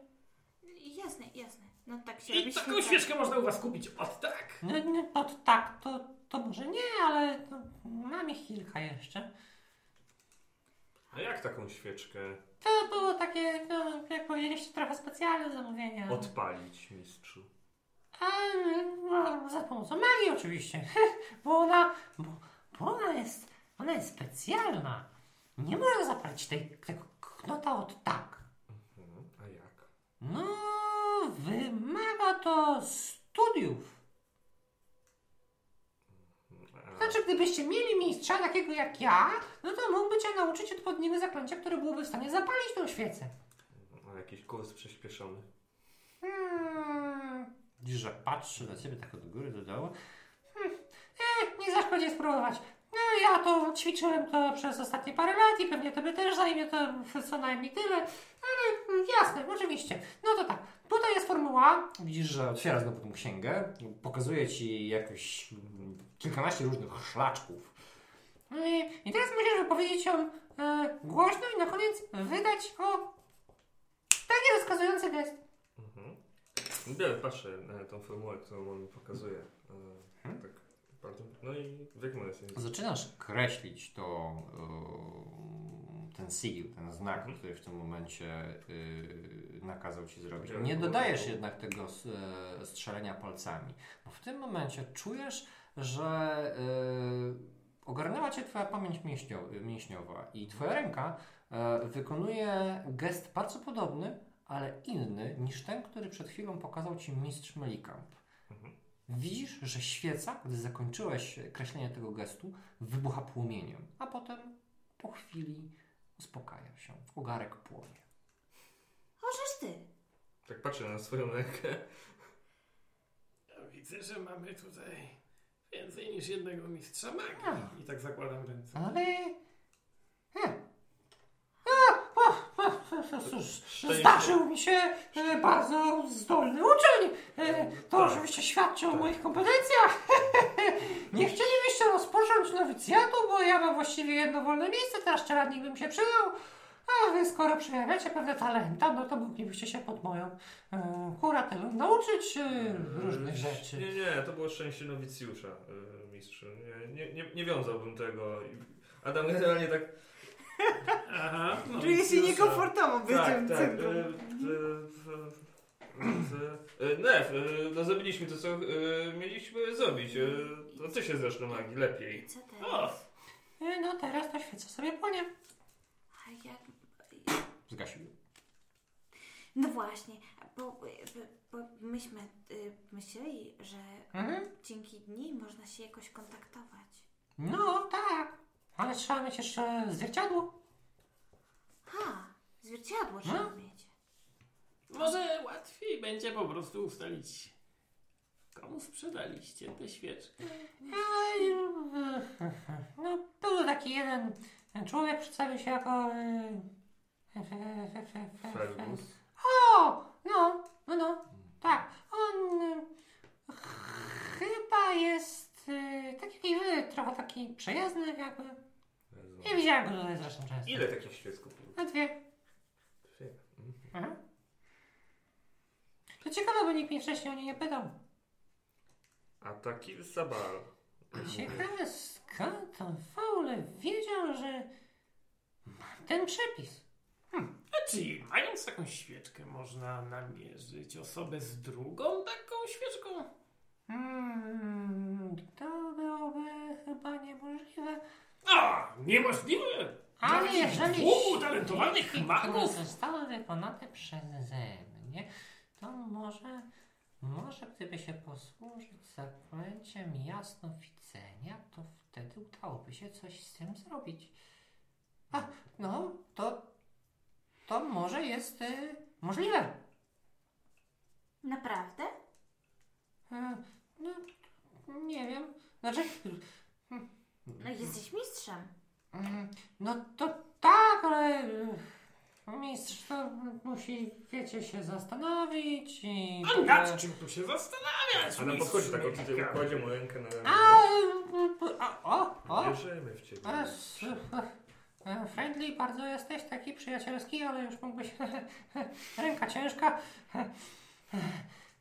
Jasne, jasne. No tak się I robi taką świeczkę można u was kupić od tak. No, no to tak, to, to może nie, ale to mam ich kilka jeszcze. A jak taką świeczkę To było takie, no, jak powiedzieliście, trochę specjalne zamówienie. odpalić, mistrzu? A, no, za pomocą magii oczywiście. Bo ona, bo, bo ona jest, ona jest specjalna. Nie można zapalić tej, tego knota od tak. Mhm. A jak? No, wymaga to studiów. Znaczy, gdybyście mieli mistrza takiego jak ja, no to mógłby cię nauczyć odpowiedniego zaklęcia, które byłoby w stanie zapalić tą świecę. a jakiś kurs przyspieszony? Hmm. Widzisz, że patrzy na ciebie tak od góry do dołu. Hmm. E, nie zaszkodzi spróbować. No, ja to ćwiczyłem to przez ostatnie parę lat i pewnie tobie też zajmie to co najmniej tyle. Ale mm, jasne, oczywiście. No to tak, tutaj jest formuła. Widzisz, że otwiera znowu tą księgę. Pokazuje ci jakoś mm, kilkanaście różnych szlaczków. I, i teraz musisz powiedzieć ją e, głośno i na koniec wydać o taki rozkazujący gest. Mhm. Ja patrzę na tą formułę, którą on mi pokazuje. E, Mhm. tak bardzo. No i w jakim jest? Zaczynasz kreślić to, ten sigil, ten znak, Mhm. który w tym momencie e, nakazał ci zrobić. Nie dodajesz jednak tego e, strzelenia palcami, bo w tym momencie czujesz, że e, ogarnęła cię twoja pamięć mięśnio- mięśniowa i twoja ręka e, wykonuje gest bardzo podobny, ale inny niż ten, który przed chwilą pokazał ci mistrz Melikamp. Mhm. Widzisz, że świeca, gdy zakończyłeś kreślenie tego gestu, wybucha płomieniem, a potem po chwili uspokaja się. Ogarek płonie. Możesz ty. Tak patrzę na swoją rękę. Ja widzę, że mamy tutaj więcej niż jednego mistrza magii. A. I tak zakładam ręce. Ale... Hmm. A, o, o, o, o, cóż, Szczęście. Zdarzył mi się e, bardzo zdolny uczeń. E, to Tak. oczywiście świadczy o Tak. moich kompetencjach. Nie chcielibyście rozpocząć nowicjatu, bo ja mam właściwie jedno wolne miejsce, teraz czeladnik bym się przydał. A wy skoro przejawiacie pewne talenta, no to moglibyście się pod moją e, kuratelą nauczyć e, różnych rzeczy. Nie, nie, to było szczęście nowicjusza, e, mistrzu. Nie, nie, nie, nie wiązałbym tego. Adam generalnie tak. Aha, no. Czuję się niekomfortowo tak, tym tak. centrum. E, e, e, E, Nef, e, no zrobiliśmy to, co e, mieliśmy zrobić. E, To ty się zresztą magii, lepiej. Co E, No teraz to świeca sobie płonie. A jak... Zgasił. No właśnie, bo, bo, bo myśmy y, myśleli, że Mhm. dzięki dni można się jakoś kontaktować. No tak, ale trzeba mieć jeszcze zwierciadło. Ha, zwierciadło trzeba No. mieć. może łatwiej będzie po prostu ustalić, komu sprzedaliście te świeczki. No, był taki jeden człowiek, przedstawił się jako... e, Fergus. O, no, no, no, tak. On e, chyba jest e, taki jak i wy, trochę taki przyjazny jakby. Jezu. Nie widziałem go tutaj zresztą często. Ile takich świec kupił? Na dwie. Dwie. Mhm. Mhm. To ciekawe, bo nikt mnie wcześniej o nie nie pytał. A taki Sabal. Ciekawe skąd on w ogóle wiedział, że mam ten przepis. A czy mając taką świeczkę można namierzyć osobę z drugą taką świeczką? Hmm, to byłoby chyba niemożliwe. A, niemożliwe! Ale Dla jeżeli dwóch utalentowanych magów? zostały wykonane przeze mnie, to może, może gdyby się posłużyć zaklęciem jasnowidzenia, to wtedy udałoby się coś z tym zrobić. A, no, to, to może jest y, możliwe. Naprawdę? E, no, nie wiem. Znaczy, No jesteś mistrzem. Mm, No to tak, ale y, mistrz to musi, wiecie, się zastanowić i... A nad czym tu się zastanawiać? A nam podchodzi tak, od Mechika? kładzie mu rękę na A, ramię. y, a, o, o, Wierzymy w ciebie. a, e, friendly bardzo jesteś, taki przyjacielski, ale już mógłbyś, ręka ciężka.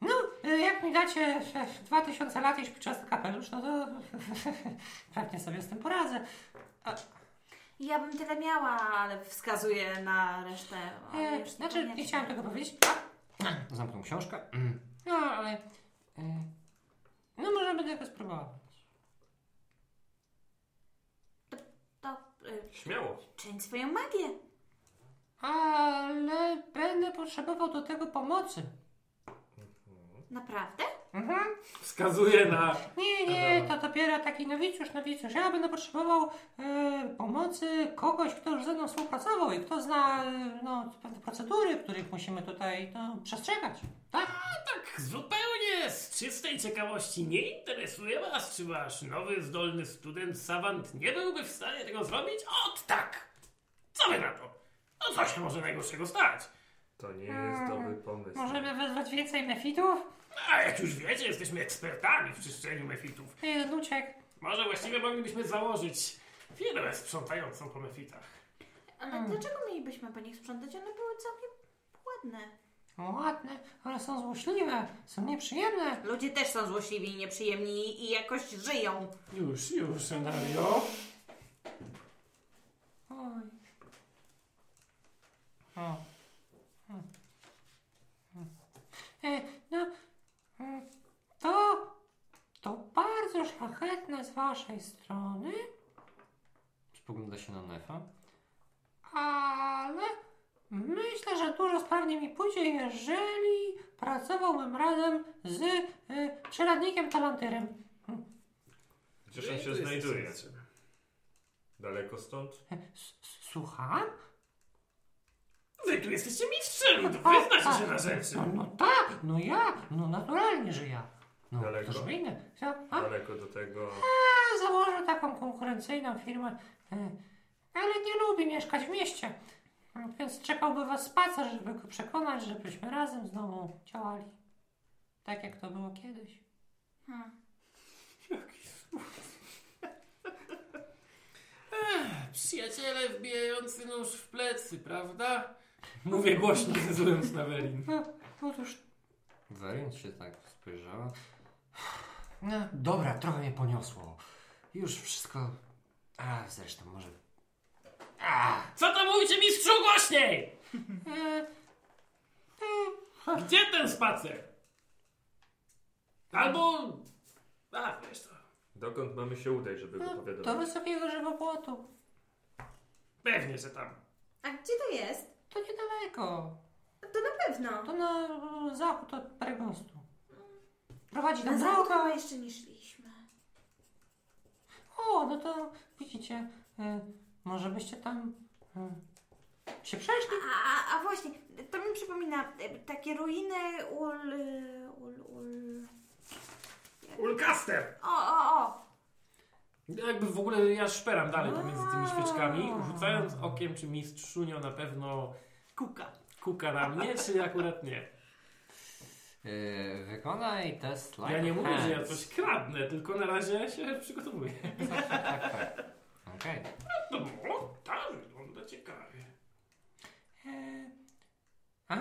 No, y, jak mi dacie e, 2000 lat i szpiczasty kapelusz, no to pewnie sobie z tym poradzę. Ja bym tyle miała, ale wskazuję na resztę. E, już znaczy, nie chciałem tego powiedzieć. A, zamknął książkę. No, ale... E, no, możemy tego spróbować. To y, Śmiało. czyń swoją magię. Ale będę potrzebował do tego pomocy. Naprawdę? Mhm. Wskazuje na... Nie, nie, to dopiero taki nowicjusz, nowicjusz. Ja będę potrzebował e, pomocy kogoś, kto już ze mną współpracował i kto zna e, no, pewne procedury, których musimy tutaj no, przestrzegać. Tak? Tak, zupełnie z czystej ciekawości nie interesuje was, czy wasz nowy, zdolny student savant nie byłby w stanie tego zrobić? Ot tak! Co wy na to? No co się może najgorszego stać? To nie jest dobry pomysł. Możemy wezwać więcej nefitów? A jak już wiecie, jesteśmy ekspertami w czyszczeniu mefitów. Jeden uciekł. Może właściwie moglibyśmy założyć firmę sprzątającą po mefitach. Ale Hmm. dlaczego mielibyśmy po nich sprzątać? One były całkiem ładne. Ładne, ale są złośliwe, są nieprzyjemne. Ludzie też są złośliwi i nieprzyjemni i jakoś żyją. Już, już, Dario. Oj. O. Hmm. Hmm. E, no, mm, to, to bardzo szlachetne z waszej strony. Spogląda się na Nefa. Ale myślę, że dużo sprawniej mi pójdzie, jeżeli pracowałbym razem z y, czeladnikiem Talantyrem. Gdzież on się znajduje? Daleko stąd? S- Słucham? Wy tu jesteście mistrzem, to wy znacie się na rzeczy. No, no tak, no ja, no naturalnie, że ja. No, Daleko? to żeby inne. Ja, a, Daleko do tego. a, założę taką konkurencyjną firmę, e, ale nie lubi mieszkać w mieście. Więc czekałby was spacer, żeby go przekonać, żebyśmy razem znowu działali. Tak jak to było kiedyś. Hmm. Przyjaciele wbijający nóż w plecy, prawda? Mówię głośno, zezując na Welin. No, otóż... Werin się tak spojrzała. No, dobra, trochę mnie poniosło. Już wszystko... A, zresztą może... A, Co to mówicie mistrzu głośniej? e, Gdzie ten spacer? Albo... A, wiesz co, Dokąd mamy się udać, żeby go No, do powiadomić? wysokiego żywopłotu. pewnie, że tam. A gdzie to jest? To niedaleko. To na pewno. To na e, zachód od Pregostu. Prowadzi Na tam zachód droga. chyba jeszcze nie szliśmy. O, no to widzicie, e, może byście tam e, się przeszli. A, a, a właśnie, to mi przypomina e, takie ruiny ul... e, ul, ul... Ulcaster! O, o, o! Jakby w ogóle ja szperam dalej pomiędzy tymi świeczkami, rzucając okiem, czy mistrz Szunio na pewno Kuka. kuka na mnie, czy akurat nie. E, wykonaj test life Ja nie mówię, że ja hands. coś kradnę, tylko na razie się przygotowuję. Tak, tak, tak. Okej. No, no tak, wygląda ciekawie. E, A,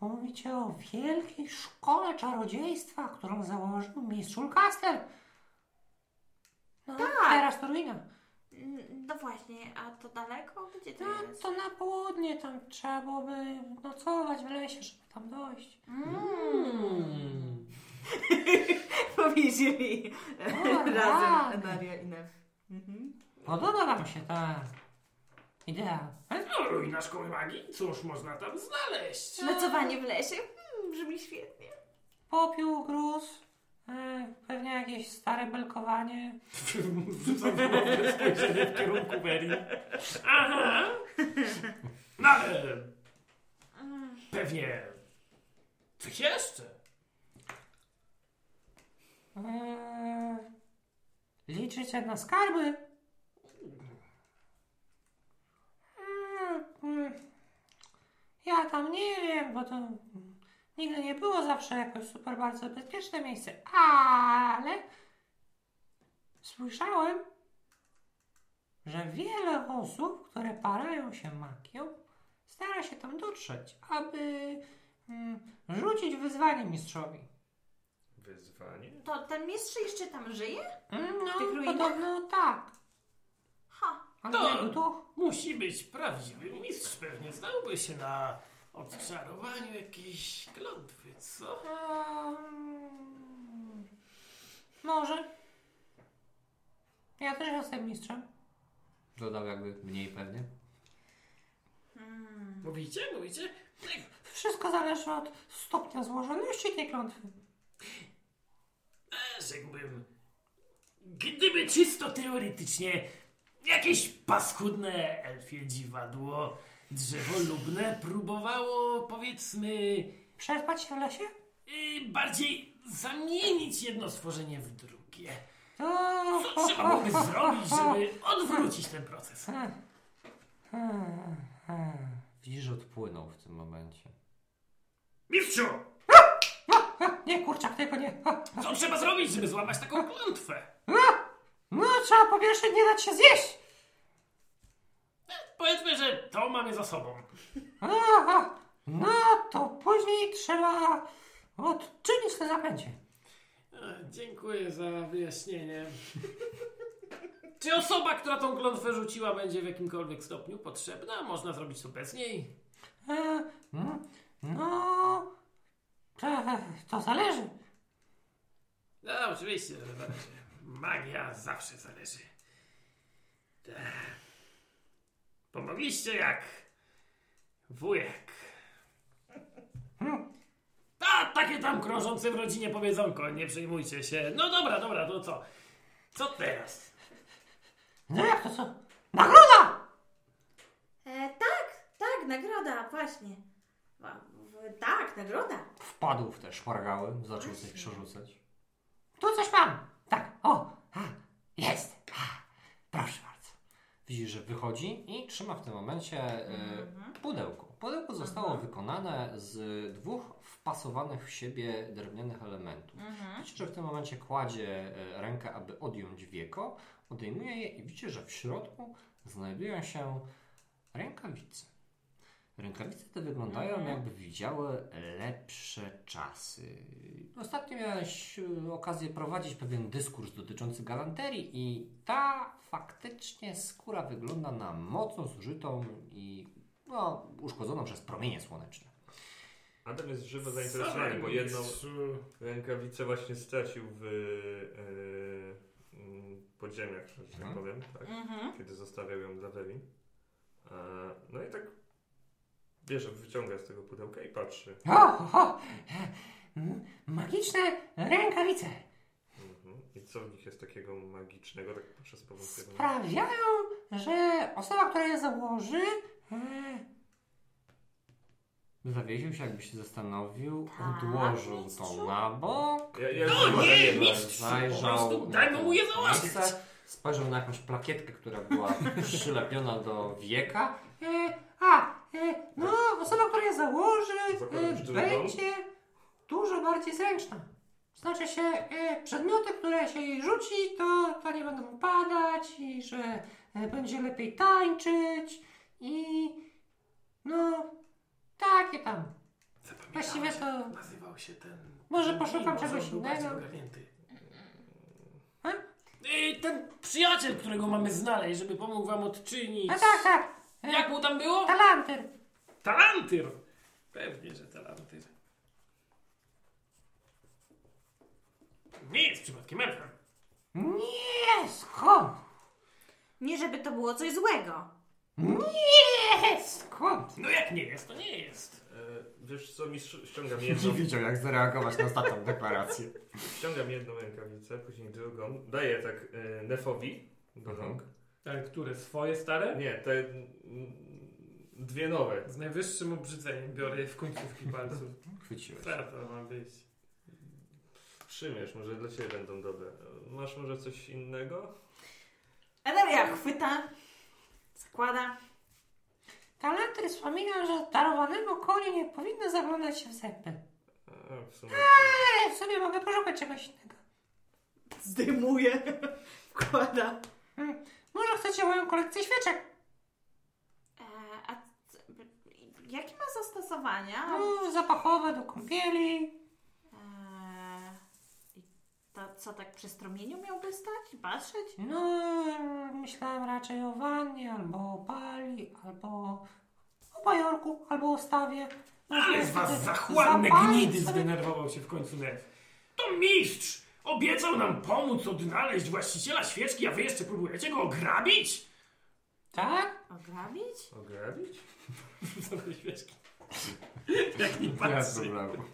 mówicie o wielkiej szkole czarodziejstwa, którą założył mistrz Ulcaster. Tak. teraz to ruina. Mm, No właśnie, a to daleko? Gdzie to No, jest? to na południe tam trzeba byłoby nocować w lesie, żeby tam dojść. Hmm. Powiedzieli rany. Daria i Nef. Mhm. Podoba wam się ta idea. No, ruina szkoły magii, cóż można tam znaleźć? Nocowanie w lesie? Hmm, brzmi świetnie. Popiół, gruz, pewnie jakieś stare belkowanie. Ponowne spojrzenie w kierunku Beri. Aha! No ale pewnie coś jeszcze. E, liczycie na skarby? Mm. Ja tam nie wiem, bo to nigdy nie było zawsze jakoś super bardzo bezpieczne miejsce, ale słyszałem, że wiele osób, które parają się magią, stara się tam dotrzeć, aby mm, rzucić wyzwanie mistrzowi. Wyzwanie? To ten mistrz jeszcze tam żyje? Mm, tych No, ruinach? podobno tak. Ha. A To-? Musi być prawdziwy mistrz, pewnie znałby się na odczarowaniu jakiejś klątwy, co? Um, może. Ja też jestem mistrzem. Dodał jakby mniej pewnie. Hmm. Mówicie, mówicie? Wszystko zależy od stopnia złożoności tej klątwy. E, Rzekłbym, gdyby czysto teoretycznie jakieś paskudne elfie dziwadło drzewolubne próbowało, powiedzmy, Przespać się w lesie? y, bardziej zamienić jedno stworzenie w drugie. Co trzeba byłoby zrobić, żeby odwrócić ten proces? Widzisz, że odpłynął w tym momencie. Mistrzu, Nie, kurczak, tylko nie. co trzeba zrobić, żeby złamać taką klątwę? No, trzeba po pierwsze nie dać się zjeść. Powiedzmy, że to mamy za sobą. Aha, no to później trzeba odczynić te zaklęcie. E, Dziękuję za wyjaśnienie. Czy osoba, która tą klątwę rzuciła, będzie w jakimkolwiek stopniu potrzebna? Można zrobić to bez niej? E, mm, no, to, to zależy. No, oczywiście, że zależy. Magia zawsze zależy. Ech. Pomogliście jak wujek. A, takie tam krążące w rodzinie powiedzonko, nie przejmujcie się. No dobra, dobra, to co? Co teraz? No jak to co? Nagroda! E, tak, tak, nagroda, właśnie. W- Tak, nagroda. Wpadł w te szpargały, zaczął coś przerzucać. Tu coś mam. Tak, o, a, jest. A, proszę bardzo. Widzisz, że wychodzi i trzyma w tym momencie e, pudełko. Pudełko zostało wykonane z dwóch wpasowanych w siebie drewnianych elementów. Widzicie, że w tym momencie kładzie e, rękę, aby odjąć wieko, odejmuje je i widzicie, że w środku znajdują się rękawice. Rękawice te wyglądają jakby widziały lepsze czasy. Ostatnio miałeś e, okazję prowadzić pewien dyskurs dotyczący galanterii i ta faktycznie skóra wygląda na mocno zużytą i no, uszkodzoną przez promienie słoneczne. Adam jest żywo zainteresowany, bo jedną rękawicę właśnie stracił w mm, podziemiach, że tak Mhm. powiem, tak? Mhm. kiedy zostawiał ją dla Weli. E, no i tak bierze, wyciąga z tego pudełka i patrzy. O, ho, ho. M- Magiczne rękawice Mhm. I co w nich jest takiego magicznego, tak patrzę z powrotem. sprawiają, że osoba, która je założy, e, Zawiedził się, jakby się zastanowił, Tak, odłożył mistrzu. to na bok, Ja, ja No nie, nie ma. mistrz! Po prostu na dajmy to mu je założyć. miejsce, spojrzał na jakąś plakietkę, która była przylepiona do wieka. e, a, e, no, osoba, która je założy, Zakładam e, będzie dużo bardziej zręczna. Znaczy się, e, przedmioty, które się jej rzuci, to, to nie będą upadać i że e, będzie lepiej tańczyć i no, takie tam. Właściwie to- Nazywał się ten... Może poszukam Mimo, czegoś był bardziej innego. ogarnięty. A? Y, Ten przyjaciel, którego mamy znaleźć, żeby pomógł wam odczynić. A tak, tak. E, Jak mu tam było? Talantyr. Talantyr! Pewnie, że talantyr. Nie jest przypadkiem elfem. Nie, skąd? Nie, żeby to było coś złego. Nie, skąd? No jak nie jest, to nie jest. E, wiesz co, mistrz ściągam Nie jedną, wiedział, jak zareagować na ostatnią deklarację. ściągam jedną rękawicę, później drugą, daję tak e, Nefowi do Mhm. rąk. Ale które? Swoje stare? Nie, te dwie nowe. Z najwyższym obrzydzeniem biorę je w końcówki palców. Chwyciłeś. Co to ma być? Przymierz, może dla Ciebie będą dobre. Masz może coś innego? Energia chwyta, zakłada. Talantyr wspomina, że darowanemu koniu nie powinno zaglądać się w zęby. A, w sumie Ale w sobie mogę poszukać czegoś innego. Zdejmuje, wkłada. Może chcecie moją kolekcję świeczek? E, a c- jakie ma zastosowania? No, zapachowe do kąpieli. E, i to co, tak przy strumieniu miałby stać i patrzeć? No, myślałem raczej o wannie, albo o pali, albo o bajorku, albo o stawie. Ale z was zachłanne gnidy zdenerwował się w końcu Nef. To mistrz! Obiecał nam pomóc odnaleźć właściciela świeczki, a wy jeszcze próbujecie go ograbić? Tak? Ograbić? ograbić? Same świeczki. Jak nie patrzy. problemu.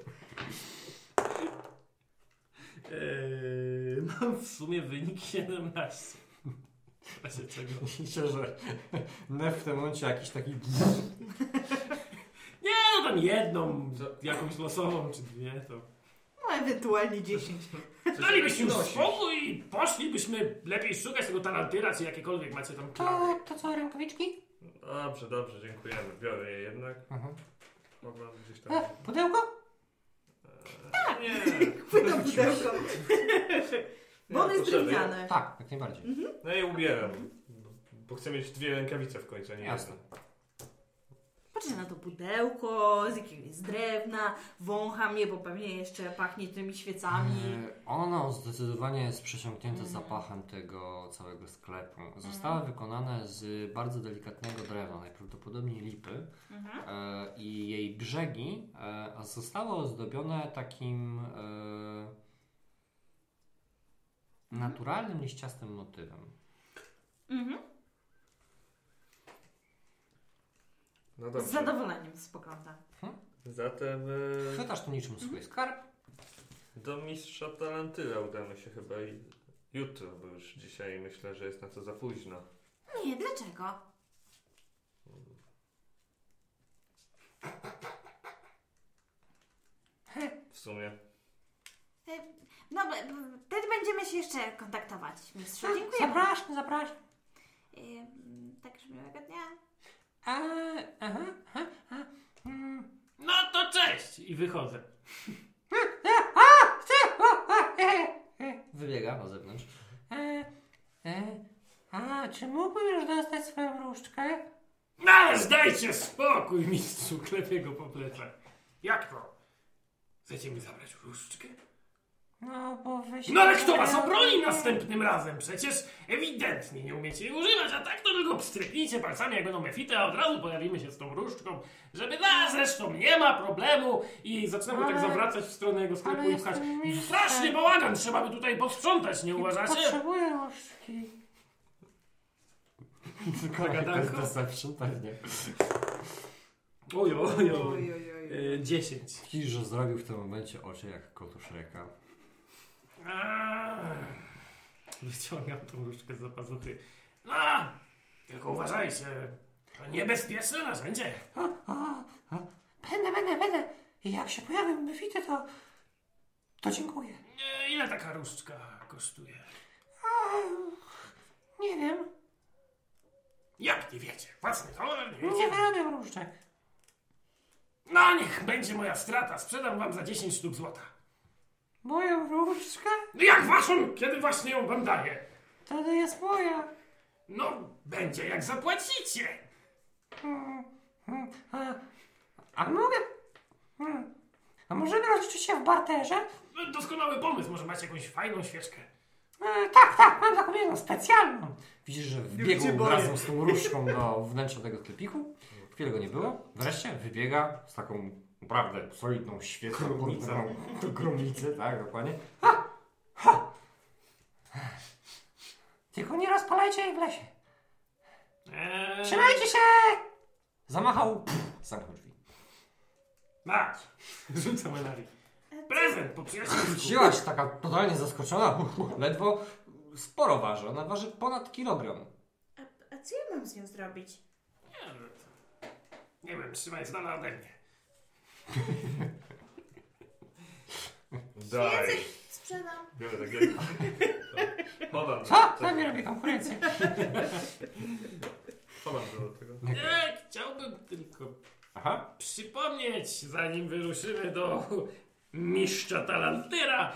Eee, mam w sumie wynik 17. W razie czego? Myślę, że Nef w tym momencie jakiś taki... Nie, no tam jedną, jakąś losową czy dwie, to... No ewentualnie 10. Dalibyśmy już spokój i poszlibyśmy lepiej szukać tego talantyra, czy jakiekolwiek macie tam To, plany. to co, rękawiczki? Dobrze, dobrze, dziękujemy. Biorę je jednak. Mhm. Mogłam gdzieś tam... E, pudełko? Nie, Chwyta pudełko. Bo on Nie, jest drewniany. Tak, jak najbardziej. no ja je ubieram. Bo chcę mieć dwie rękawice w końcu, a nie Jasne. jedną. Patrzę na to pudełko z jakiegoś drewna, wącham je, bo pewnie jeszcze pachnie tymi świecami. E, Ono zdecydowanie jest przesiąknięte Mhm. zapachem tego całego sklepu. Zostały wykonane z bardzo delikatnego drewna, najprawdopodobniej lipy. Mhm. E, I jej brzegi e, zostały ozdobione takim e, naturalnym, liściastym motywem. Mhm. No Z dobrze. zadowoleniem spogląda. Zatem e, Chwytasz tu niczym swój skarb. do mistrza Talantyra udamy się chyba i jutro, bo już dzisiaj myślę, że jest na to za późno. Nie, dlaczego? W sumie. E, No, wtedy będziemy się jeszcze kontaktować, mistrzu. Dziękuję. Zapraszam, zapraszam. E, Także miłego dnia. E, aha, aha, aha. Mm. No to cześć! I wychodzę. Wybiega na zewnątrz. E, e, a, czy mógłbym już dostać swoją różdżkę? No ale zdajcie spokój, mistrzu, klepie go po plecach. Jak to? Chcecie mi zabrać różdżkę? No, bo weź... No ale kto was obroni następnym razem? Przecież ewidentnie nie umiecie jej używać, a tak to tylko pstryknijcie palcami jak będą mefity, a od razu pojawimy się z tą różdżką, żeby da, zresztą nie ma problemu i zaczynamy tak Ale- zawracać w stronę jego sklepu ale i pchać. straszny bałagan, trzeba by tutaj posprzątać, nie uważacie? Potrzebuję różdżki. Zagadanko? Pewnie. Oj, oj, oj. Oj, oj, oj. E, 10. Widzisz, że zrobił w tym momencie oczy jak kotu Shreka. Wyciągam tą różdżkę z pazuchy. No, tylko uważajcie. To niebezpieczne narzędzie. Będę, będę, będę. I jak się pojawią mefity, to... To dziękuję. E, Ile taka różdżka kosztuje? A, nie wiem. Jak nie wiecie? Własny towar nie Nie wiecie? wyrabiam różdżek. No niech będzie moja strata. Sprzedam wam za 10 sztuk złota. Moją różdżkę? No jak waszą, kiedy właśnie ją wam daję? To jest moja. No, będzie jak zapłacicie. Hmm, hmm, A, a mogę... Hmm. A możemy rozliczyć się w barterze? No, Doskonały pomysł, może macie jakąś fajną świeczkę. E, tak, tak, mam taką jedną specjalną. Widzisz, że wbiegł razem z tą różdżką do wnętrza tego sklepiku. Chwilę go nie było. Wreszcie wybiega z taką naprawdę solidną podłogą Do gromnicy, tak, dokładnie. Tylko nie rozpalajcie jej w lesie. Eee, Trzymajcie się! Zamachał, pff, zamknął drzwi. Masz. Rzucam Elari. Prezent po przyjacielsku. Taka totalnie zaskoczona, ledwo sporo waży. Ona waży ponad kilogram. A, a co ja mam z nią zrobić? Nie wiem, trzymaj z dala ode mnie. Daj. Sprzedam. Biorę tak jak... Chowam. Co? Robię konkurencji. Chowam to do tego. Nie, chciałbym tylko Aha. przypomnieć, zanim wyruszymy do mistrza Talantyra,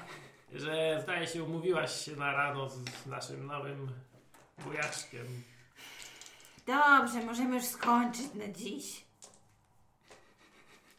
że zdaje się umówiłaś się na rano z naszym nowym wujaszkiem. Dobrze, możemy już skończyć na dziś.